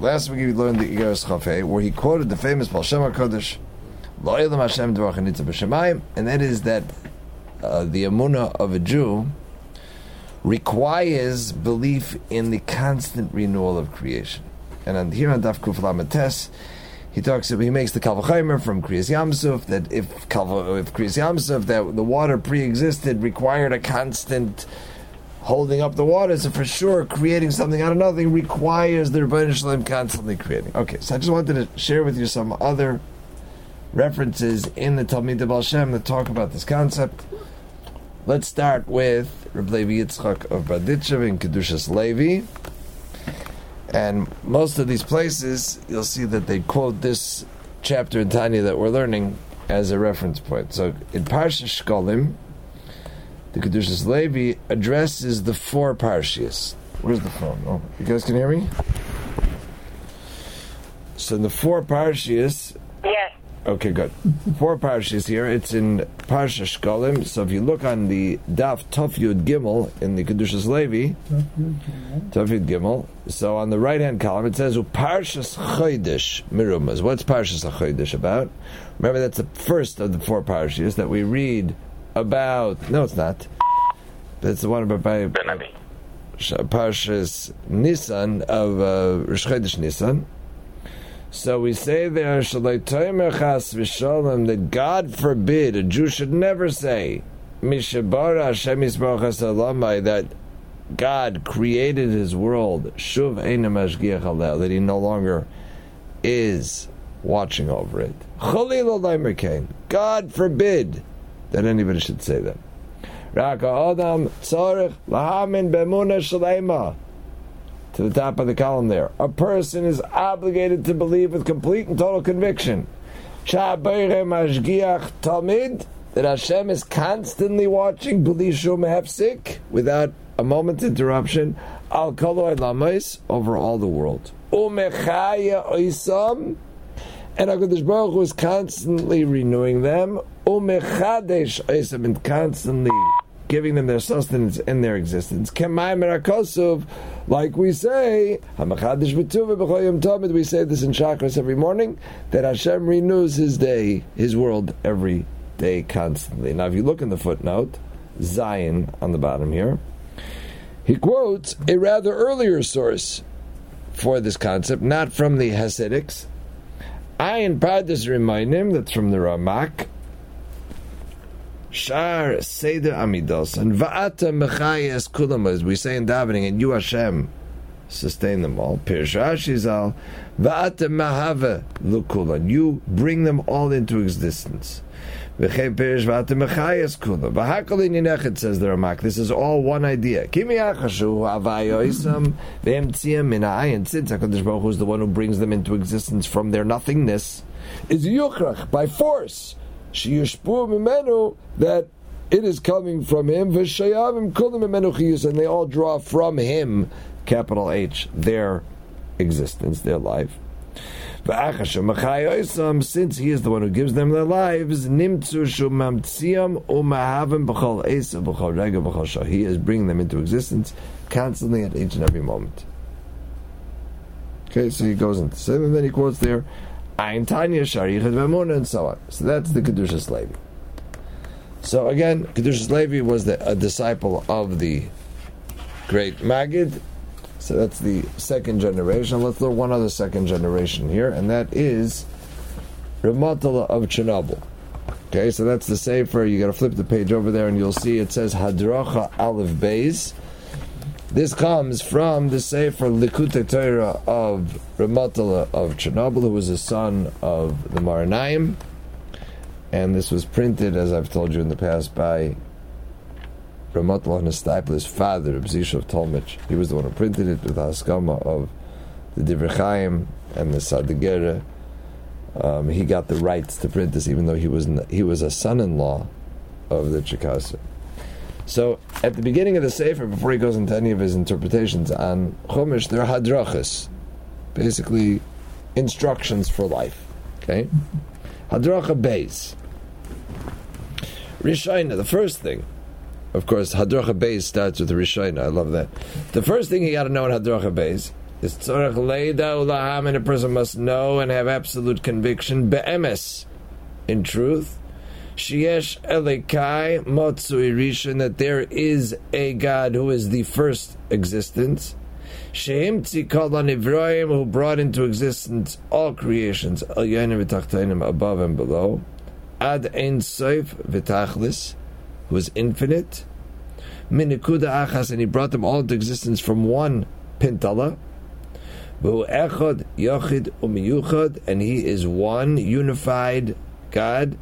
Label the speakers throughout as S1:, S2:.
S1: last week we learned the Igeres Chafei, where he quoted the famous Baal Shem HaKadosh, Lo'ilam Hashem Dvarach Nitza B'Shemayim, and that is that uh, the Amunah of a Jew requires belief in the constant renewal of creation. And on, here on Daf Kuf he talks. He makes the Kalvachaimer from Kriyas Yamsuf that if Kalva, if Kriyas Yamsuf that the water pre-existed required a constant holding up the water, so for sure creating something out of nothing requires the Rebbeinu Shalom constantly creating. Okay, so I just wanted to share with you some other references in the Talmid of that talk about this concept. Let's start with Reb Yitzchak of Berditchev in Kedushas Levi. And most of these places, you'll see that they quote this chapter in Tanya that we're learning as a reference point. So in Parsha Shkolim, the Kedushas Levi addresses the four Parshias. Where's the phone? Oh, you guys can hear me? So in the four Parshias,
S2: Yes.
S1: Okay, good. Four parshas here. It's in Parsha Shkolim. So if you look on the Daf Tov Yud Gimel in the Kedushas Levi, Tov Yud Gimel. So on the right hand column it says Parshas Chodesh Mirumas. What's Parshas Chodesh about? Remember that's the first of the four parshas that we read about. No, it's not. That's the one about by. Parshas Nissan of uh, Rosh Chodesh Nisan. So we say there, that God forbid a Jew should never say, Mishabara Hashem Yisbarach HaSalamai, that God created His world, Shuv Eina Mashgiach Aleh, that He no longer is watching over it. Chalil Alaymer Kain. God forbid that anybody should say that. To the top of the column there. A person is obligated to believe with complete and total conviction. That Hashem is constantly watching without a moment's interruption al over all the world. And HaKadosh Baruch Hu is constantly renewing them. Umechadesh oisam and constantly giving them their sustenance and their existence. Like we say, we say this in chakras every morning, that Hashem renews His day, His world every day constantly. Now, if you look in the footnote, Zion on the bottom here, he quotes a rather earlier source for this concept, not from the Hasidics. I Ayin Pardes remind him that's from the Ramak, Shar Seder Amidos and Va'ata Mechayes Kulam, as we say in davening, and you Hashem sustain them all. Pirsh Zal Va'ata Mahava Lukulan, you bring them all into existence. V'chem Pirsh Va'ata Mechayes Kulam. V'hakalin Yinechet says the Ramak. This is all one idea. Kimi Achashu Avayo Isam V'em Tziam Minayin. Since HaKadosh Baruch Hu is the one who brings them into existence from their nothingness, is Yuchrach by force sheyushpu mimenu that it is coming from him. V'shayavim kulim mimenu and they all draw from him, capital H, their existence, their life. Since he is the one who gives them their lives. He is bringing them into existence constantly at each and every moment. Okay, so he goes into seven, and then he quotes there, Ein Tanya Sharichad Vemuna, and so on. So that's the Kedushas Levi. So again, Kedushas Levi was the, a disciple of the great Magid. So that's the second generation. Let's look one other second generation here, and that is Ramatala of Chernobyl. Okay, so that's the Sefer. You got to flip the page over there, and you'll see it says Hadracha Aleph Beis. This comes from the Sefer Likutei Torah of Ramatala of Chernobyl, who was a son of the Meor Einayim. And this was printed, as I've told you in the past, by Ramatala Nestaiple, father, Bzisha of Tolmich. He was the one who printed it with the Haskama of the Divrei Chaim and the Sadegera. Um, he got the rights to print this, even though he was he was a son-in-law of the Chikasa. So at the beginning of the Sefer, before he goes into any of his interpretations on Chumash, there are hadrachas, basically instructions for life. Okay, hadracha beis. Rishayna, the first thing, of course, hadracha beis starts with Rishayna. I love that. The first thing you got to know in hadracha beis is tzorach leida ulaham, and a person must know and have absolute conviction be'emes, in truth. Sheyesh elekai motzui rishon, that there is a God who is the first existence. Sheim tzikol anivroim, who brought into existence all creations, above and below. Ad ein soif v'tachlis, who is infinite. Minikuda achas, and he brought them all into existence from one pintala. Echad, Yochid, Umiyuchad, and he is one unified God.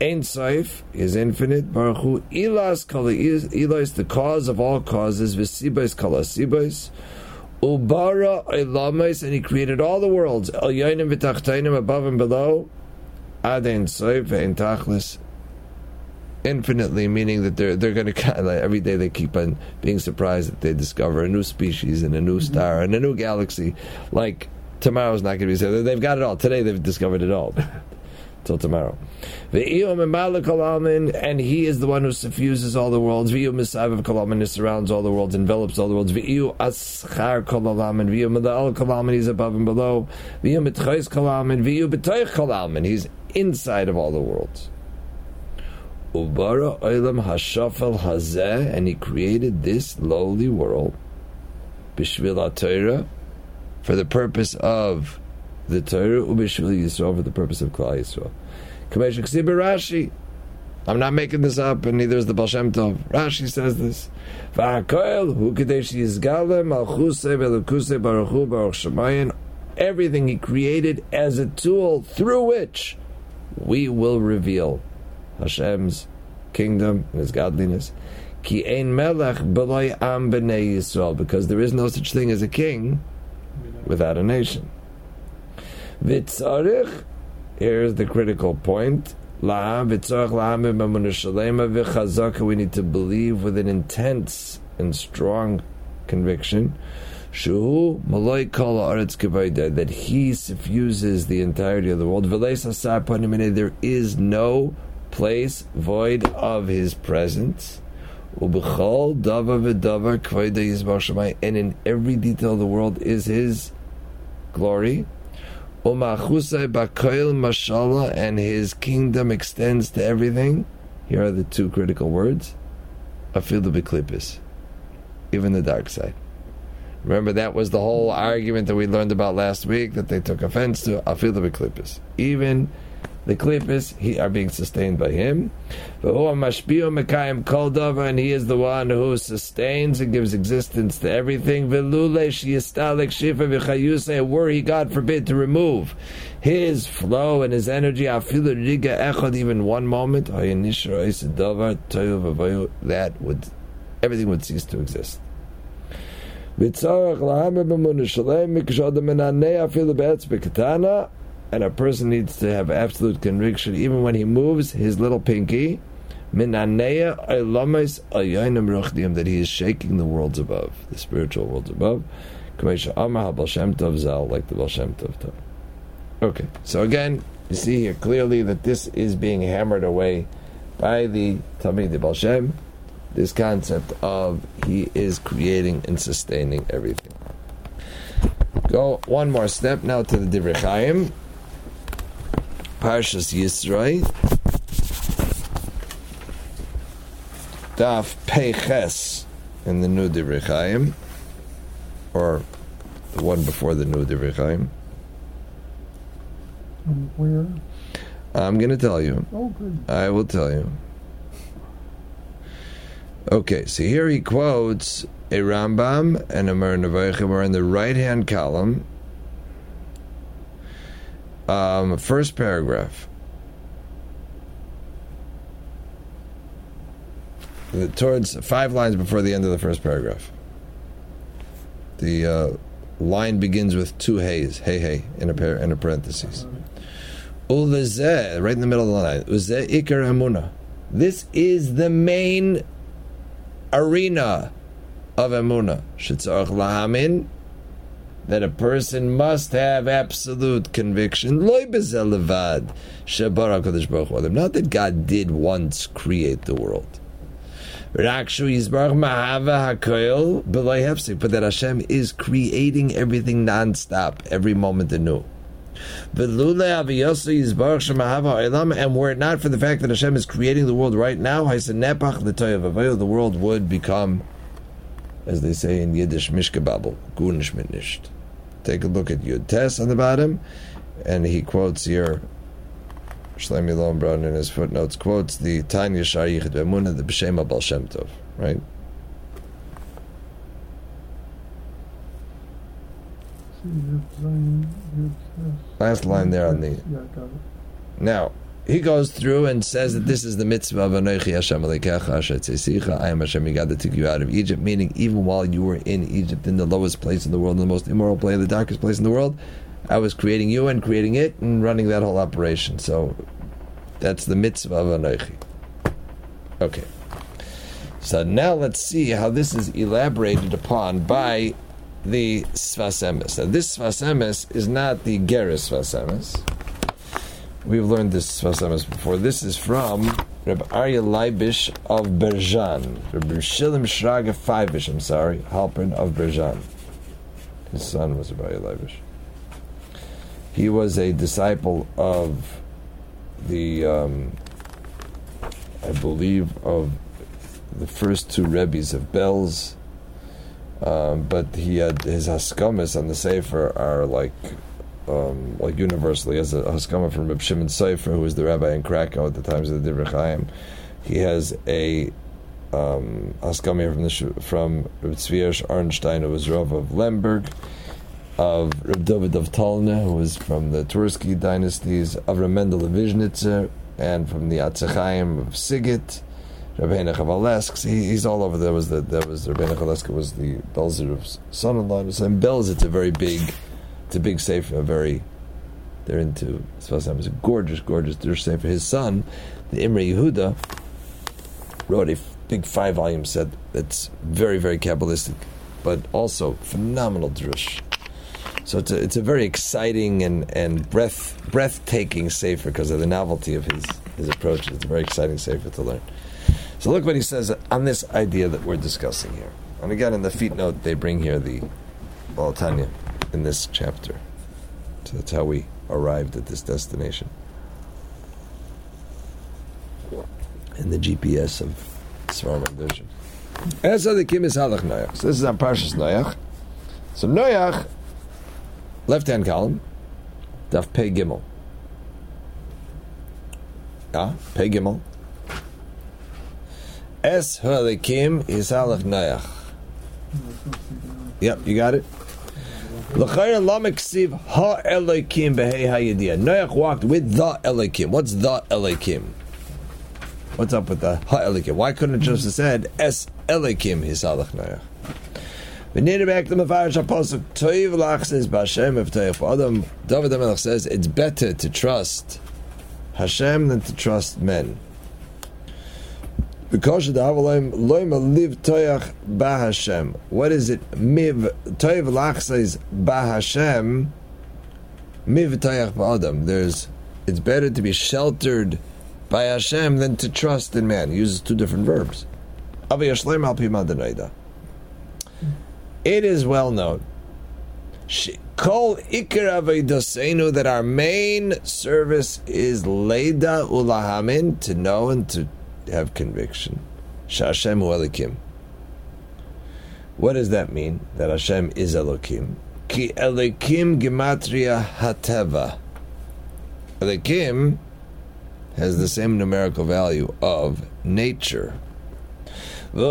S1: Ein Soif is infinite. Baruch Hu Ilas Kala Ilas, the cause of all causes. Vesibais Kala Sibais. Ubara Ilamais, and he created all the worlds. El Yainim V'Tachtainim, above and below. Ad Ein Soif Ein Tachlis infinitely, meaning that they're they're going to kind of like every day they keep on being surprised that they discover a new species and a new mm-hmm. star and a new galaxy. Like tomorrow's not going to be so they've got it all. Today they've discovered it all. Till tomorrow, and he is the one who suffuses all the worlds. V'yu misav kalamin, he surrounds all the worlds, envelops all the worlds. V'yu aschar kalamin, v'yu medal kalamin, he's above and below. V'yu mitchais kalamin, v'yu betoich kalamin, he's inside of all the worlds. Ubara Olam Hashafal Hazeh, and he created this lowly world, Bishvil for the purpose of the Torah, Ubishvil Yisrael, for the purpose of Klal Yisrael. Kamesh Rashi. I'm not making this up, and neither is the Baal Shem Tov. Rashi says this. Everything he created as a tool through which we will reveal Hashem's kingdom and His godliness. Am because there is no such thing as a king without a nation. V'tzarich, here's the critical point. We need to believe with an intense and strong conviction that he suffuses the entirety of the world. There is no place void of his presence. And in every detail of the world is his glory. Umachusai Bakoil Mashallah, and his kingdom extends to everything. Here are the two critical words. Afilu b'klipis. Even the dark side. Remember that was the whole argument that we learned about last week that they took offense to. Afilu b'klipis. Even the klipis he are being sustained by him. And he is the one who sustains and gives existence to everything. Were he, God forbid, to remove his flow and his energy, even one moment, that would everything would cease to exist and a person needs to have absolute conviction even when he moves his little pinky that he is shaking the worlds above, the spiritual worlds above. Like the Baal Shem Tov. Okay, so again, you see here clearly that this is being hammered away by the the Baal this concept of he is creating and sustaining everything. Go one more step now to the Divrei Chaim. Parshas Yisroi, Daf Peches in the New Divrei or the one before the New Divrei um,
S2: Where?
S1: I'm going to tell you.
S2: Oh, good.
S1: I will tell you. Okay, so here he quotes a Rambam and a Mer are in the right hand column um, first paragraph. Towards five lines before the end of the first paragraph. The uh, line begins with two hays, hey hey, in a pair in a parentheses. Ulazeh, right in the middle of the line. Uzeh ikar emuna. This is the main arena of emuna. Shitzarach lahamin that a person must have absolute conviction. Not that God did once create the world. But that Hashem is creating everything non-stop, every moment anew. And were it not for the fact that Hashem is creating the world right now, the world would become, as they say in Yiddish, Mishkababel, Gunish Misht. Take a look at Yud Tes on the bottom, and he quotes here Shlomi Lowenbraun in his footnotes quotes the Tanya Shar Yichud B'Emunah, the B'Shem Abal Shem Tov, right? Last line there on the. Now, he goes through and says that this is the mitzvah of Anochi Hashem Aleikecha I am Hashem Yigad that took you out of Egypt, meaning even while you were in Egypt, in the lowest place in the world, in the most immoral place, the darkest place in the world, I was creating you and creating it and running that whole operation. So that's the mitzvah of Anochi. Okay. So now let's see how this is elaborated upon by the Sfas Emes. Now this Sfas Emes is not the Geras Sfas Emes. We've learned this before. This is from Reb Arya Leibish of Berjan. Reb Shilim Shraga Fivish, I'm sorry, Halpern of Berjan. His son was Reb Arya Leibish. He was a disciple of the, um, I believe, of the first two Rebbe's of Belz, um, but he had his Haskamas on the Sefer are like um, like universally as a Haskama from Reb Shimon Sofer, who was the rabbi in Krakow at the times of the Divrei Chaim. He has a um, from the from Reb Tzviyash Arnstein, who was Rav of Lemberg of Reb David of Tolna, who was from the Twersky dynasties, of Reb Mendel of Vizhnitzer, and from the Atzechaim of Sigit, Rabbeinu Chavalesk. He, he's all over. There was the there was Rabbeinu Chavalesk was the Belzer's son-in-law. And Belz, it's a very big, it's a big sefer, a very. They're into. It's a gorgeous, gorgeous Drush sefer. His son, the Imre Yehuda, wrote a big five-volume set that's very, very kabbalistic, but also phenomenal drush. So it's a, it's a very exciting and, and breath breathtaking sefer because of the novelty of his, his approach. It's a very exciting sefer to learn. So look what he says on this idea that we're discussing here. And again, in the feet note, they bring here the Balatanya in this chapter. So that's how we arrived at this destination. In the GPS of Svarim Dirshan. As the Kim is Halach Noach. So this is on Parshas Noach. So Noach Left hand column, Daf Pei Gimel. Ah, Pei Gimel. Es Halikim Yisalach Nayach. Yep, you got it. Noach walked with the Elokim. What's the Elokim? What's up with the ha Elokim? Why couldn't it just have said es Elokim Yisalach Noach? David HaMelech says it's better to trust Hashem than to trust men. Because of the Avalaim loim live toyach ba Hashem. What is it? Miv toiv lach says ba Hashem. Miv toyach ba Adam. There's. It's better to be sheltered by Hashem than to trust in man. He uses two different verbs. It is well known. Kol ikar that our main service is leida ulahamin to know and to have conviction. Shashem elikim. What does that mean? That Hashem is Elokim. Ki Elokim gematria hateva. Elokim has the same numerical value of nature. And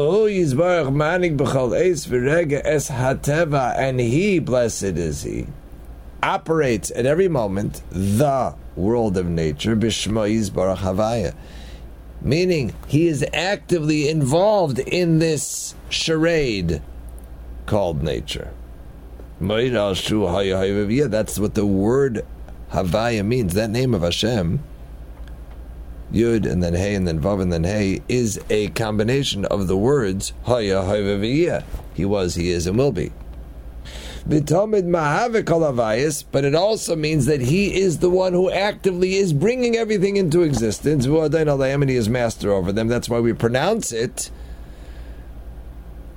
S1: he, blessed is he, operates at every moment the world of nature, meaning he is actively involved in this charade called nature. That's what the word Havaya means. That name of Hashem Yud and then Hey and then Vav and then Hey is a combination of the words Haya Hayvaviyah. He was, he is, and will be. But it also means that he is the one who actively is bringing everything into existence. And he is master over them. That's why we pronounce it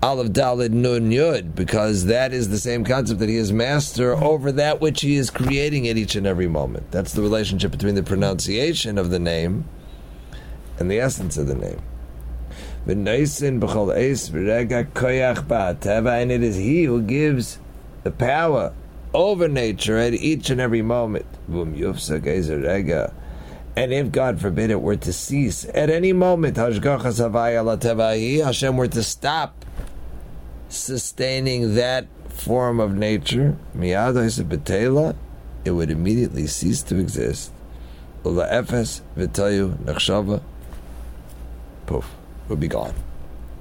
S1: Aleph Dalid Nun Yud, because that is the same concept that he is master over that which he is creating at each and every moment. That's the relationship between the pronunciation of the name and the essence of the name. And it is he who gives the power over nature at each and every moment. And if God forbid it were to cease at any moment, Hashem were to stop sustaining that form of nature, it would immediately cease to exist. Poof, would be gone.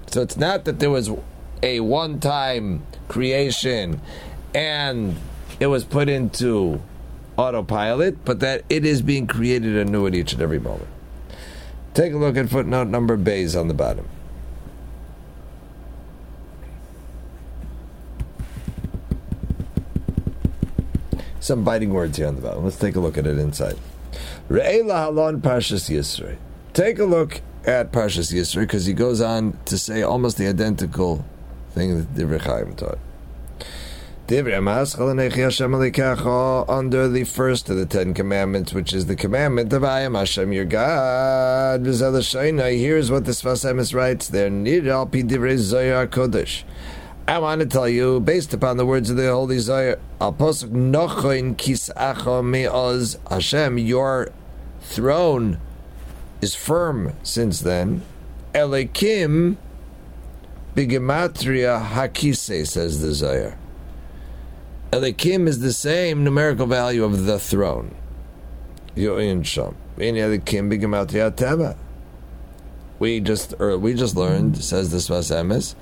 S1: So it's not that there was a one time creation and it was put into autopilot, but that it is being created anew at each and every moment. Take a look at footnote number Bays on the bottom. Some biting words here on the bottom. Let's take a look at it inside. Halon parshas. Take a look at Parshas Yisrei because he goes on to say almost the identical thing that the Chaim taught. Under the first of the Ten Commandments, which is the commandment of I am Hashem your God. Here's what the Sfas Emes writes there. I want to tell you, based upon the words of the Holy Zohar, Hashem, your throne is firm since then. Elikim bigematria hakise, says the Zohar. Elikim is the same numerical value of the throne. Yoin Sham. Elikim bigematria teva. We just or we just learned, says the Sfas Emes,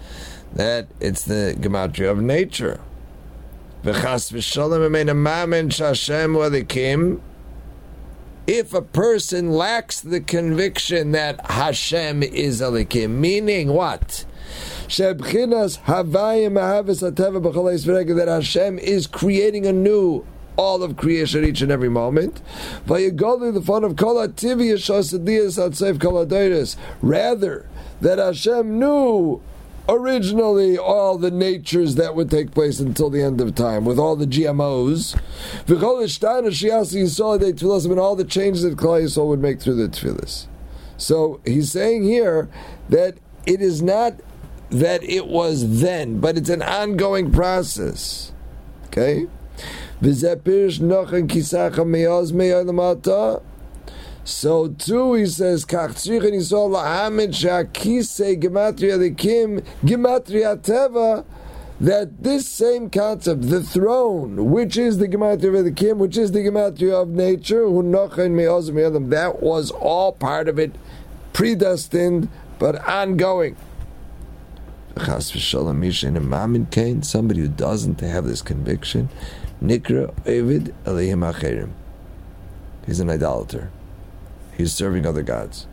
S1: that it's the gematria of nature. Elikim if a person lacks the conviction that Hashem is Elikim, meaning what? That Hashem is creating anew all of creation each and every moment. Rather, that Hashem knew originally all the natures that would take place until the end of time, with all the GMOs, and all the changes that Klal Yisrael would make through the tefillas. So he's saying here that it is not that it was then, but it's an ongoing process. Okay? So too, he says, Kach yisol la'amid sha'kise gematria likim gematria teva, that this same concept, the throne, which is the gematria of the kim, which is the gematria of nature, that was all part of it, predestined, but ongoing. Somebody who doesn't have this conviction, Nikra Evid Elihim Acherim. He's an idolater. He's serving other gods.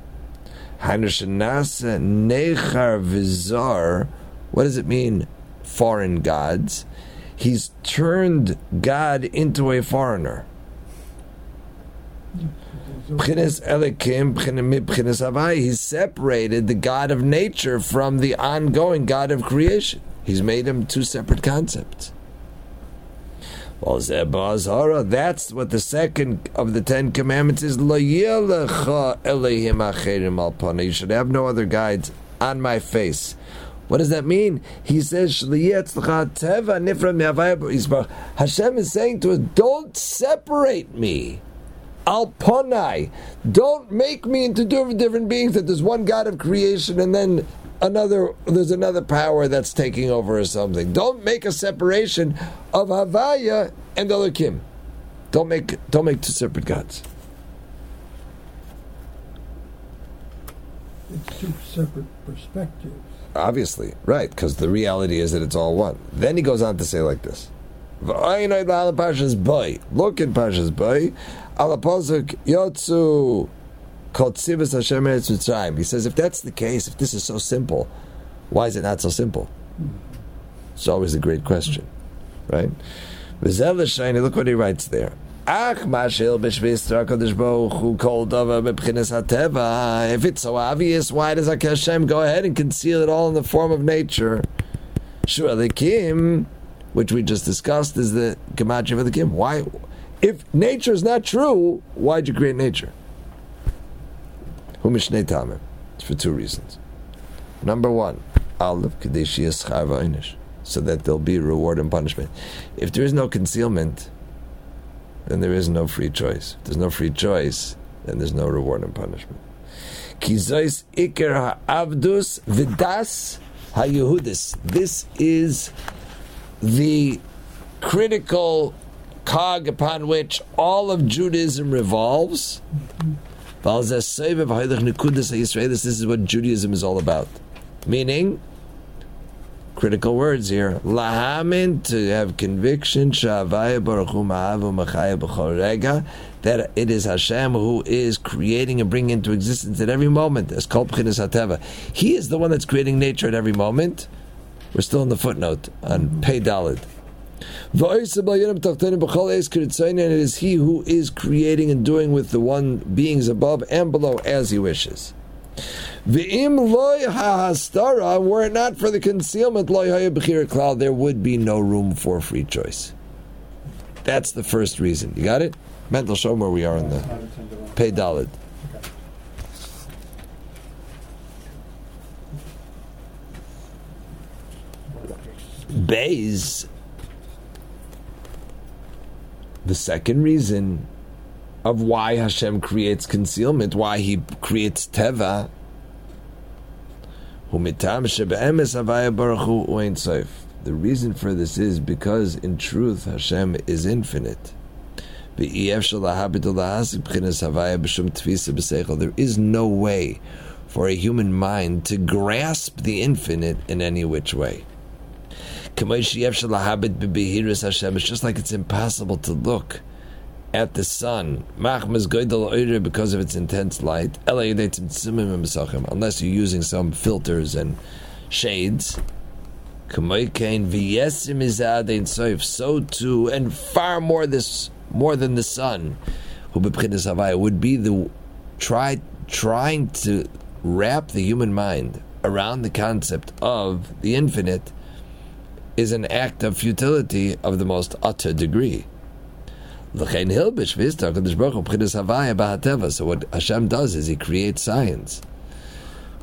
S1: What does it mean, foreign gods? He's turned God into a foreigner. He separated the God of nature from the ongoing God of creation. He's made them two separate concepts. That's what the second of the Ten Commandments is. You should have no other guides on my face. What does that mean? He says, Hashem is saying to us, don't separate me. Alponai. Don't make me into different, different beings that there's one God of creation and then another there's another power that's taking over or something. Don't make a separation of Havaya and Elohim. Don't make don't make two separate gods.
S2: It's two separate perspectives.
S1: Obviously, right, because the reality is that it's all one. Then he goes on to say like this. Look in Parshas Boy. Alapozuk Yotzu he says, if that's the case, if this is so simple, why is it not so simple? It's always a great question, right? Look what he writes there. If it's so obvious, why does Hashem go ahead and conceal it all in the form of nature? Shu Elikim, which we just discussed, is the gematria of Elikim. Why? If nature is not true, why'd you create nature? Tamim. It's for two reasons. Number one, Aleph Kadeshi Einish, so that there'll be reward and punishment. If there is no concealment, then there is no free choice. If there's no free choice, then there's no reward and punishment. Kizois Iker Ha'avdus Vidas HaYehudis. This is the critical cog upon which all of Judaism revolves. This is what Judaism is all about. Meaning, critical words here. Lahamin to have conviction that it is Hashem who is creating and bringing into existence at every moment. As He is the one that's creating nature at every moment. We're still in the footnote on Pei Dalid. And it is He who is creating and doing with the one beings above and below as He wishes. Were it not for the concealment, there would be no room for free choice. That's the first reason. You got it? Mental show where we are in the pay dalid. Bays. The second reason of why Hashem creates concealment, why He creates teva, the reason for this is because in truth Hashem is infinite. There is no way for a human mind to grasp the infinite in any which way. It's just like it's impossible to look at the sun, because of its intense light, unless you're using some filters and shades. So too, and far more this more than the sun, who would be the try trying to wrap the human mind around the concept of the infinite is an act of futility of the most utter degree. So what Hashem does is He creates science,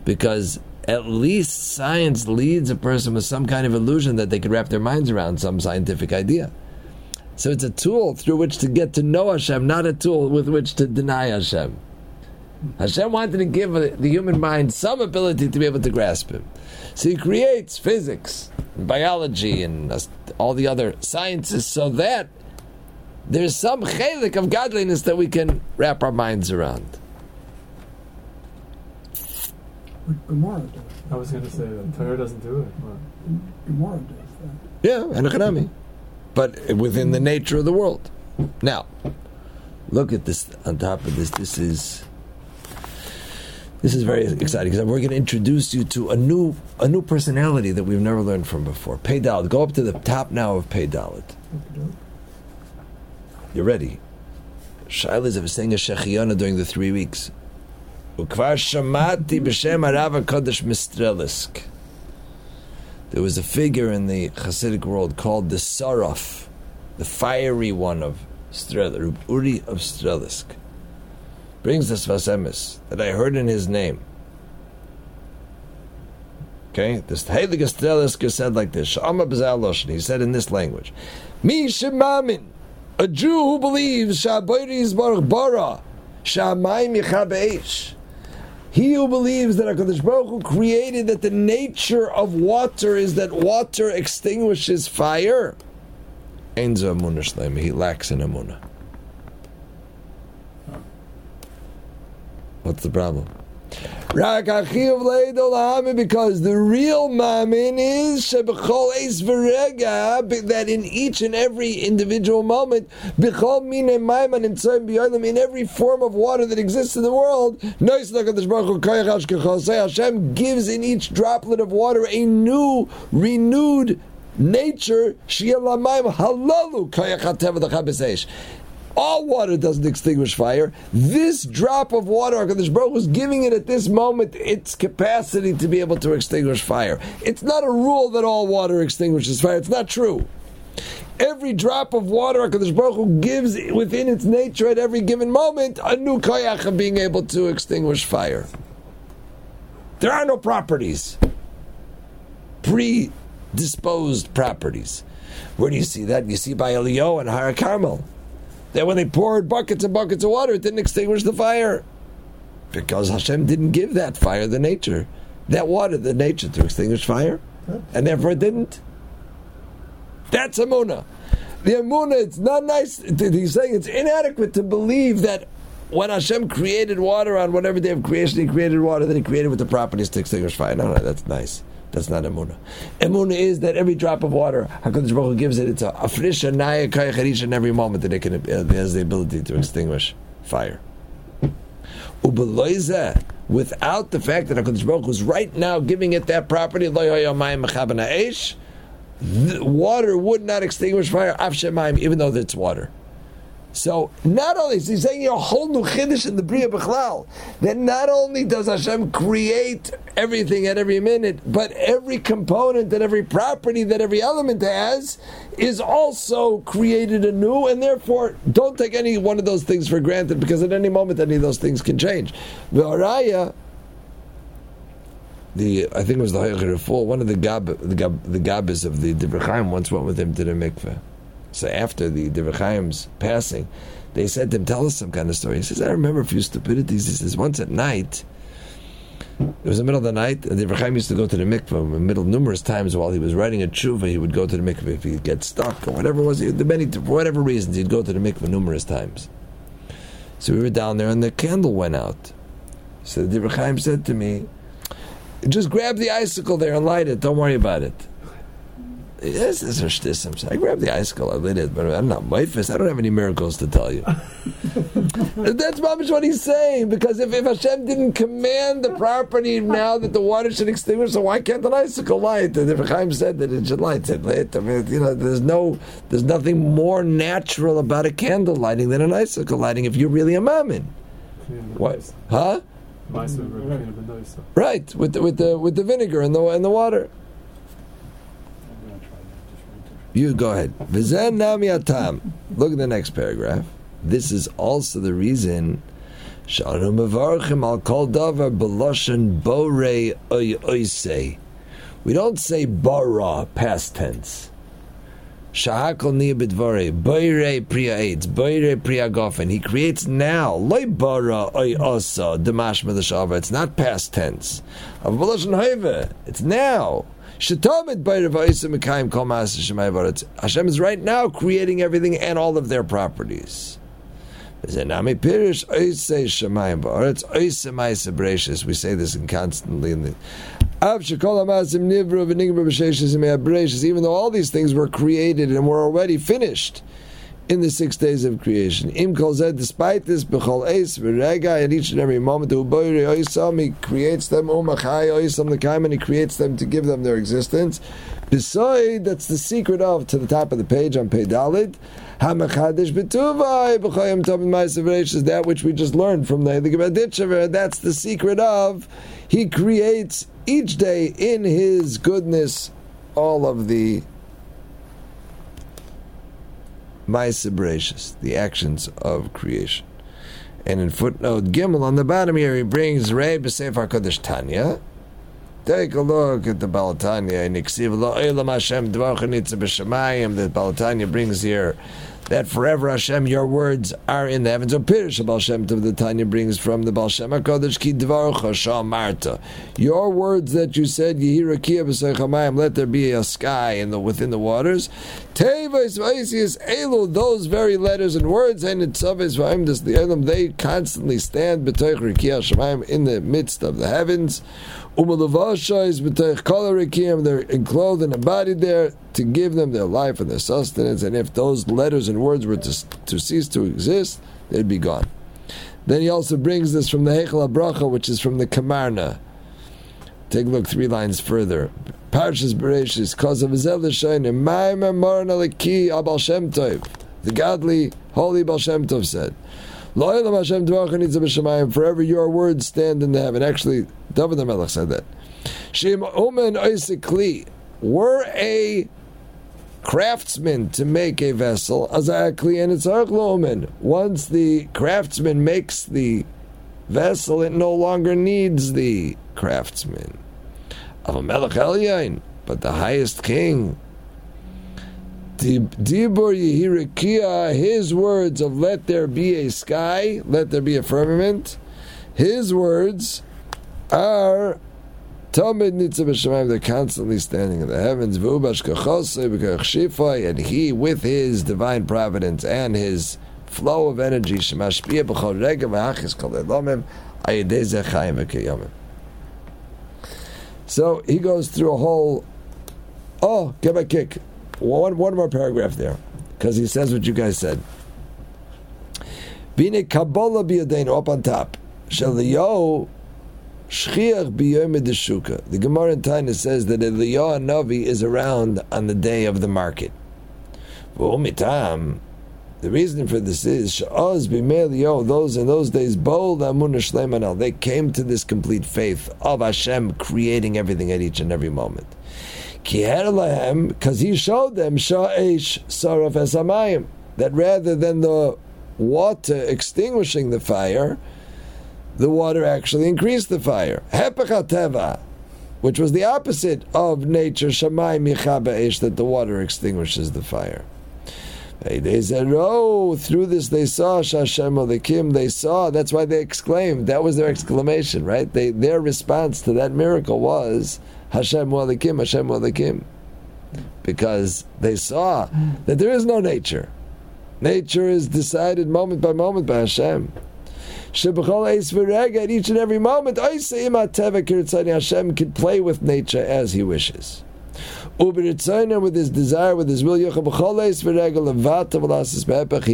S1: because at least science leads a person with some kind of illusion that they could wrap their minds around some scientific idea. So it's a tool through which to get to know Hashem, not a tool with which to deny Hashem. Hashem wanted to give the human mind some ability to be able to grasp Him. So He creates physics, and biology, and all the other sciences so that there's some chelik of godliness that we can wrap our minds around.
S2: Gemara does.
S3: I was going to say that Torah doesn't do it.
S2: Gemara does that.
S1: Yeah, and Hanami. But within the nature of the world. Now, look at this on top of this. This is this is very exciting because we're going to introduce you to a new a new personality that we've never learned from before. Pei Dalit. Go up to the top now of Pei Dalit. You're ready. Shailas of saying a Shechiyana during the three weeks. There was a figure in the Hasidic world called the Saraf, the fiery one of Strelisk, Uri of Strelisk. Brings this Vasemis that I heard in his name. Okay, this Heilige Strelisk said like this. He said in this language, Mi Shemamin a Jew who believes Shabayri Baruch Bara, Shamayim. He who believes that HaKadosh Baruch Hu created that the nature of water is that water extinguishes fire, he lacks in Amunah. What's the problem? Because the real mamin is that in each and every individual moment, in every form of water that exists in the world, Hashem gives in each droplet of water a new, renewed nature All water doesn't extinguish fire. This drop of water, HaKadosh Baruch is giving it at this moment its capacity to be able to extinguish fire. It's not a rule that all water extinguishes fire. It's not true. Every drop of water HaKadosh Baruch Hu gives within its nature at every given moment a new koyach of being able to extinguish fire. There are no properties, predisposed properties. Where do you see that? You see by Elio and Har Carmel. That when they poured buckets and buckets of water, it didn't extinguish the fire. Because Hashem didn't give that fire the nature, that water the nature to extinguish fire. And therefore it didn't. That's Amunah. The Amunah, it's not nice. He's saying it's inadequate to believe that when Hashem created water on whatever day of creation, He created water that He created with the properties to extinguish fire. No, no, that's nice. That's not emuna. Emuna is that every drop of water, Hakadosh Baruch Hu gives it. It's a, a fresh naya each and every moment that it can uh, it has the ability to extinguish fire. Ubeloize, without the fact that Hakadosh Baruch Hu is right now giving it that property, water would not extinguish fire. even though it's water. So not only is he saying a whole new chiddush in the Bria Bechlal, that not only does Hashem create everything at every minute, but every component and every property that every element has is also created anew, and therefore don't take any one of those things for granted because at any moment any of those things can change. The Araya, the I think it was the Hayachir one of the gab the gab the gabbis of the Divrei once went with him to the mikveh so after the Chaim's passing, they said to him, "Tell us some kind of story." He says, "I remember a few stupidities." He says, "Once at night, it was the middle of the night, and Chaim used to go to the mikveh. In the middle, numerous times while he was writing a tshuva, he would go to the mikveh if he'd get stuck or whatever it was. The many, for whatever reasons, he'd go to the mikveh numerous times. So we were down there, and the candle went out. So the Chaim said to me, "Just grab the icicle there and light it. Don't worry about it." Yes, this is shtissim. I grabbed the icicle, I lit it, but I'm not Mephis. I don't have any miracles to tell you. That's probably what he's saying, because if, if Hashem didn't command the property now that the water should extinguish, so why can't an icicle light? And if Chaim said that it should light, it lit. I mean, you know, there's no, there's nothing more natural about a candle lighting than an icicle lighting. If you're really a mammon, what? Huh? Right, with the, with the with the vinegar and the and the water. You go ahead. Look at the next paragraph. This is also the reason. We don't say bara past tense. Shahakol niya bidvare, boire priya aids, boire priya gofen. He creates now. Loy bara oy osa, demashma the It's not past tense. It's now. Hashem is right now creating everything and all of their properties. We say this in constantly in the even though all these things were created and were already finished in the six days of creation. Im kol despite this, b'chol eis v'rega, at each and every moment, hu boiri oisam, he creates them, umachai oisam l'kaim, and he creates them to give them their existence. Beside, that's the secret of, to the top of the page on Pedalid, hamachadish b'tuvai, b'choyim tovim ma'asav that which we just learned from the Hiligabaditchaver, that's the secret of, he creates each day in his goodness all of the Ma'asabratius, the actions of creation. And in footnote Gimel on the bottom here, he brings Rei B'Sefer Kodesh Tanya. Take a look at the Balatanya. Niksiv Lo Elam Hashem that Balatanya brings here that forever Hashem, your words are in the heavens. Or Pirish Baal Shem Tov, the Tanya brings from the Baal Shem HaKadosh Ki Dvar Marta. Your words that you said, Yehira B'Seichamayim, let there be a sky in the within the waters. Tevis Vaisius Elu, those very letters and words, and it's the they constantly stand B'Toich Shemayim in the midst of the heavens. Umalavasha is b'teich They're enclosed and embodied there to give them their life and their sustenance. And if those letters and words were to, to cease to exist, they'd be gone. Then he also brings this from the Heichel Bracha, which is from the Kamarna. Take a look three lines further. Parshas Bereshis, cause of Zel Ma'amer Moran Aleki Abal Shem. The godly Holy Baal Shem Tov said, forever your words stand in the heaven. Actually, David the Melech said that. Shem Omen Kli, were a craftsman to make a vessel, Azakli, and it's Omen. Once the craftsman makes the vessel, it no longer needs the craftsman. But the highest king, his words of let there be a sky, let there be a firmament, his words are Tamid Nitzav B'Shamayim, they're constantly standing in the heavens, and he, with his divine providence and his flow of energy. So he goes through a whole, oh, give a kick. One, one more paragraph there, because he says what you guys said. Bine Kabbalah up on top. Shaliyo shchiach deshuka. The Gemara in Taina says that Eliyahu Navi is around on the day of the market. The reason for this is Sha'az b'me'eliyo, those in those days, bol amun they came to this complete faith of Hashem creating everything at each and every moment because he showed them sha'esh saraf esamayim that rather than the water extinguishing the fire, the water actually increased the fire. Hepechateva, which was the opposite of nature, shamay micha that the water extinguishes the fire. They said, "Oh, through this they saw Shashem Elokim. They saw. That's why they exclaimed. That was their exclamation, right? They, their response to that miracle was Hashem Elokim, Hashem Elokim, because they saw that there is no nature. Nature is decided moment by moment by Hashem. At each and every moment, Hashem can play with nature as He wishes. With his desire, with his will, he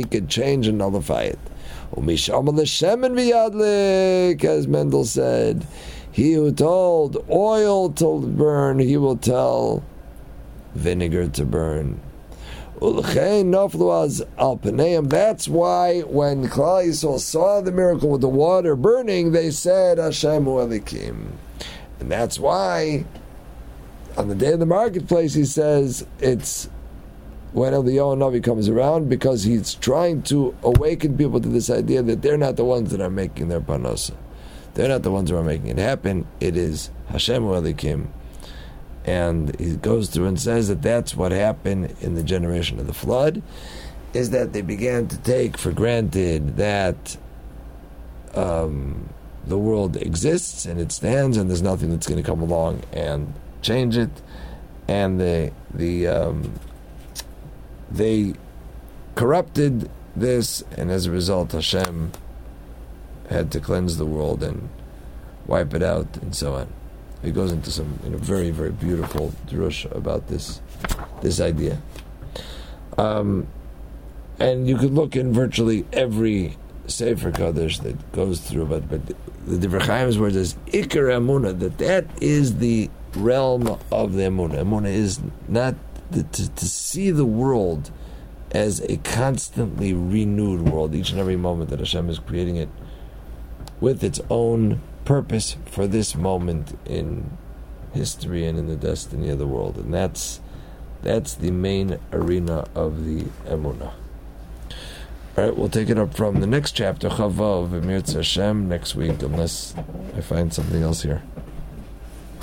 S1: could change and nullify it. As Mendel said, he who told oil to burn, he will tell vinegar to burn. That's why when Klal Yisrael saw the miracle with the water burning, they said Hashem Elokim. And that's why on the day of the marketplace he says it's when Eliyahu Navi comes around because he's trying to awaken people to this idea that they're not the ones that are making their parnasa. They're not the ones who are making it happen. It is Hashem Elokim. And he goes through and says that that's what happened in the generation of the flood, is that they began to take for granted that um, the world exists and it stands, and there's nothing that's going to come along and change it. And the the um, they corrupted this, and as a result, Hashem had to cleanse the world and wipe it out and so on. He goes into some you know, very very beautiful drush about this this idea. Um, and you could look in virtually every Sefer Kaddish that goes through, but but the, Divrei Chaim's word is Ikar Amuna, that that is the realm of the Amuna. Amuna is not the, to, to see the world as a constantly renewed world, each and every moment that Hashem is creating it with its own purpose for this moment in history and in the destiny of the world. And that's that's the main arena of the Emunah. All right, we'll take it up from the next chapter, Chavav, Emir Hashem, next week, unless I find something else here.